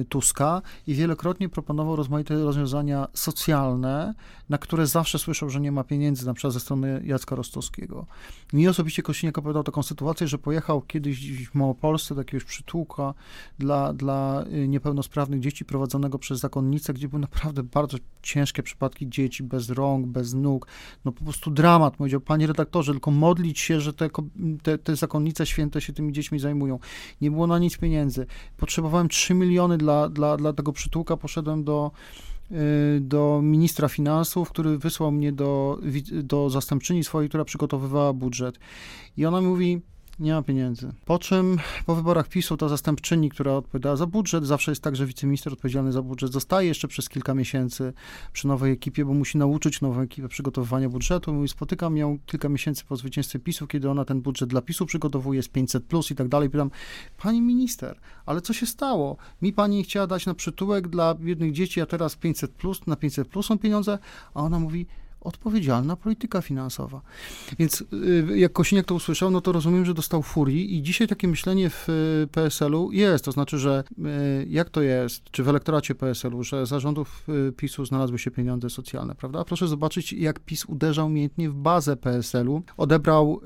Tuska i wielokrotnie proponował rozmaite rozwiązania socjalne, na które zawsze słyszał, że nie ma pieniędzy, na przykład ze strony Jacka Rostowskiego. Mi osobiście Kościniak opowiadał taką sytuację, że pojechał kiedyś w Małopolsce do jakiegoś przytułka dla, dla niepełnosprawnych dzieci prowadzonego przez zakonnicę, gdzie były naprawdę bardzo ciężkie przypadki dzieci bez rąk, bez nóg, no po prostu dramat. Powiedział, panie redaktorze, tylko modlić się, że te, te, te zakonnice święte się tymi dziećmi zajmują. Nie było na nic pieniędzy. Potrzebowałem 3 miliony dla, dla, dla tego przytułka, poszedłem do y, do ministra finansów, który wysłał mnie do, do zastępczyni swojej, która przygotowywała budżet. I ona mówi, nie ma pieniędzy. Po czym po wyborach PiSu ta zastępczyni, która odpowiadała za budżet, zawsze jest tak, że wiceminister odpowiedzialny za budżet zostaje jeszcze przez kilka miesięcy przy nowej ekipie, bo musi nauczyć nową ekipę przygotowywania budżetu. Mówi, spotykam ją kilka miesięcy po zwycięstwie PiSu, kiedy ona ten budżet dla PiSu przygotowuje, z 500 plus i tak dalej. Pytam, pani minister, ale co się stało? Mi pani chciała dać na przytułek dla biednych dzieci, a teraz 500 plus, na 500 plus są pieniądze, a ona mówi, odpowiedzialna polityka finansowa. Więc y, jak Kosiniak to usłyszał, no to rozumiem, że dostał furii i dzisiaj takie myślenie w y, PSL-u jest, to znaczy, że y, jak to jest, czy w elektoracie PSL-u, że zarządów PiSu znalazły się pieniądze socjalne, prawda? Proszę zobaczyć, jak PiS uderzał umiejętnie w bazę PSL-u, odebrał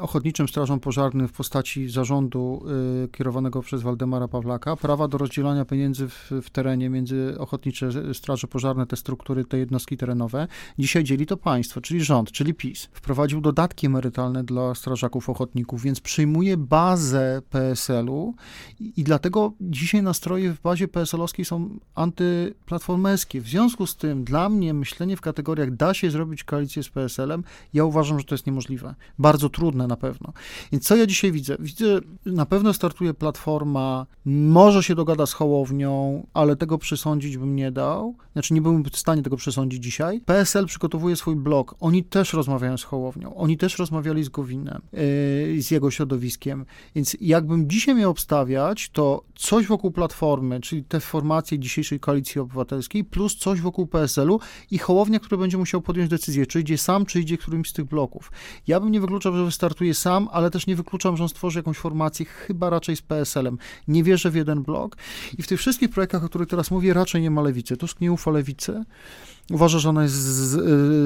ochotniczym strażom pożarnym w postaci zarządu kierowanego przez Waldemara Pawlaka prawa do rozdzielania pieniędzy w, w terenie między ochotnicze straże pożarne, te struktury, te jednostki terenowe. Dzisiaj dzieli to państwo, czyli rząd, czyli PiS. Wprowadził dodatki emerytalne dla strażaków ochotników, więc przyjmuje bazę PSL-u i, i dlatego dzisiaj nastroje w bazie PSL-owskiej są antyplatformerskie. W związku z tym dla mnie myślenie w kategoriach da się zrobić koalicję z PSL-em, ja uważam, że to jest niemożliwe. Bardzo trudne na pewno. Więc co ja dzisiaj widzę? Widzę, na pewno startuje Platforma, może się dogada z Hołownią, ale tego przysądzić bym nie dał. Znaczy nie byłbym w stanie tego przesądzić dzisiaj. PSL przygotowuje przygotowuje swój blog, oni też rozmawiają z Hołownią, oni też rozmawiali z Gowinem, yy, z jego środowiskiem, więc jakbym dzisiaj miał obstawiać, to coś wokół Platformy, czyli te formacje dzisiejszej Koalicji Obywatelskiej, plus coś wokół PSL-u i Hołownia, który będzie musiał podjąć decyzję, czy idzie sam, czy idzie którymś z tych bloków. Ja bym nie wykluczał, że wystartuje sam, ale też nie wykluczam, że on stworzy jakąś formację, chyba raczej z PSL-em. Nie wierzę w jeden blok i w tych wszystkich projektach, o których teraz mówię, raczej nie ma lewicy. Tusk nie ufa lewicy. Uważa, że ona jest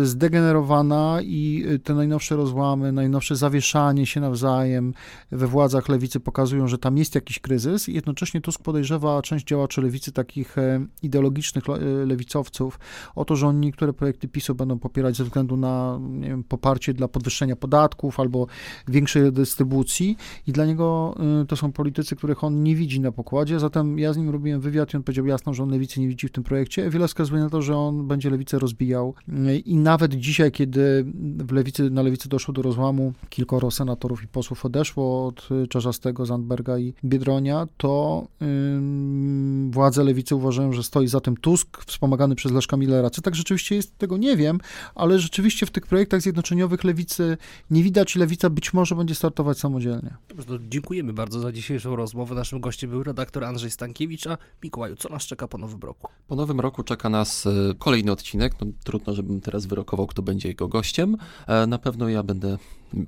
zdegenerowana i te najnowsze rozłamy, najnowsze zawieszanie się nawzajem we władzach lewicy pokazują, że tam jest jakiś kryzys i jednocześnie Tusk podejrzewa część działaczy lewicy, takich e, ideologicznych e, lewicowców, o to, że oni niektóre projekty PiSu będą popierać ze względu na wiem, poparcie dla podwyższenia podatków albo większej dystrybucji i dla niego e, to są politycy, których on nie widzi na pokładzie, zatem ja z nim robiłem wywiad i on powiedział jasno, że on lewicy nie widzi w tym projekcie. Wiele wskazuje na to, że on będzie będzie lewicę rozbijał. I nawet dzisiaj, kiedy w lewicy, na lewicy doszło do rozłamu, kilkoro senatorów i posłów odeszło od Czarzastego, Zandberga i Biedronia, to yy, władze lewicy uważają, że stoi za tym Tusk, wspomagany przez Leszka Millera. Co tak rzeczywiście jest, tego nie wiem, ale rzeczywiście w tych projektach zjednoczeniowych lewicy nie widać i lewica być może będzie startować samodzielnie. Dobrze, dziękujemy bardzo za dzisiejszą rozmowę. Naszym gościem był redaktor Andrzej Stankiewicz, a Mikołaju, co nas czeka po nowym roku? Po nowym roku czeka nas e, kolejny odcinek. No, trudno, żebym teraz wyrokował, kto będzie jego gościem. E, na pewno ja będę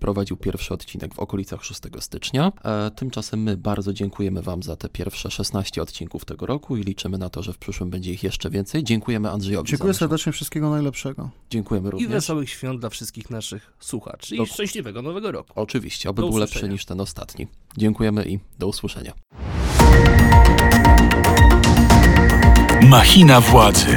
prowadził pierwszy odcinek w okolicach 6 stycznia. E, tymczasem my bardzo dziękujemy Wam za te pierwsze 16 odcinków tego roku i liczymy na to, że w przyszłym będzie ich jeszcze więcej. Dziękujemy Andrzejowi. Dziękuję serdecznie, wszystkiego najlepszego. Dziękujemy również. I wesołych świąt dla wszystkich naszych słuchaczy i szczęśliwego nowego roku. Oczywiście, oby był lepszy niż ten ostatni. Dziękujemy i do usłyszenia. Machina władzy.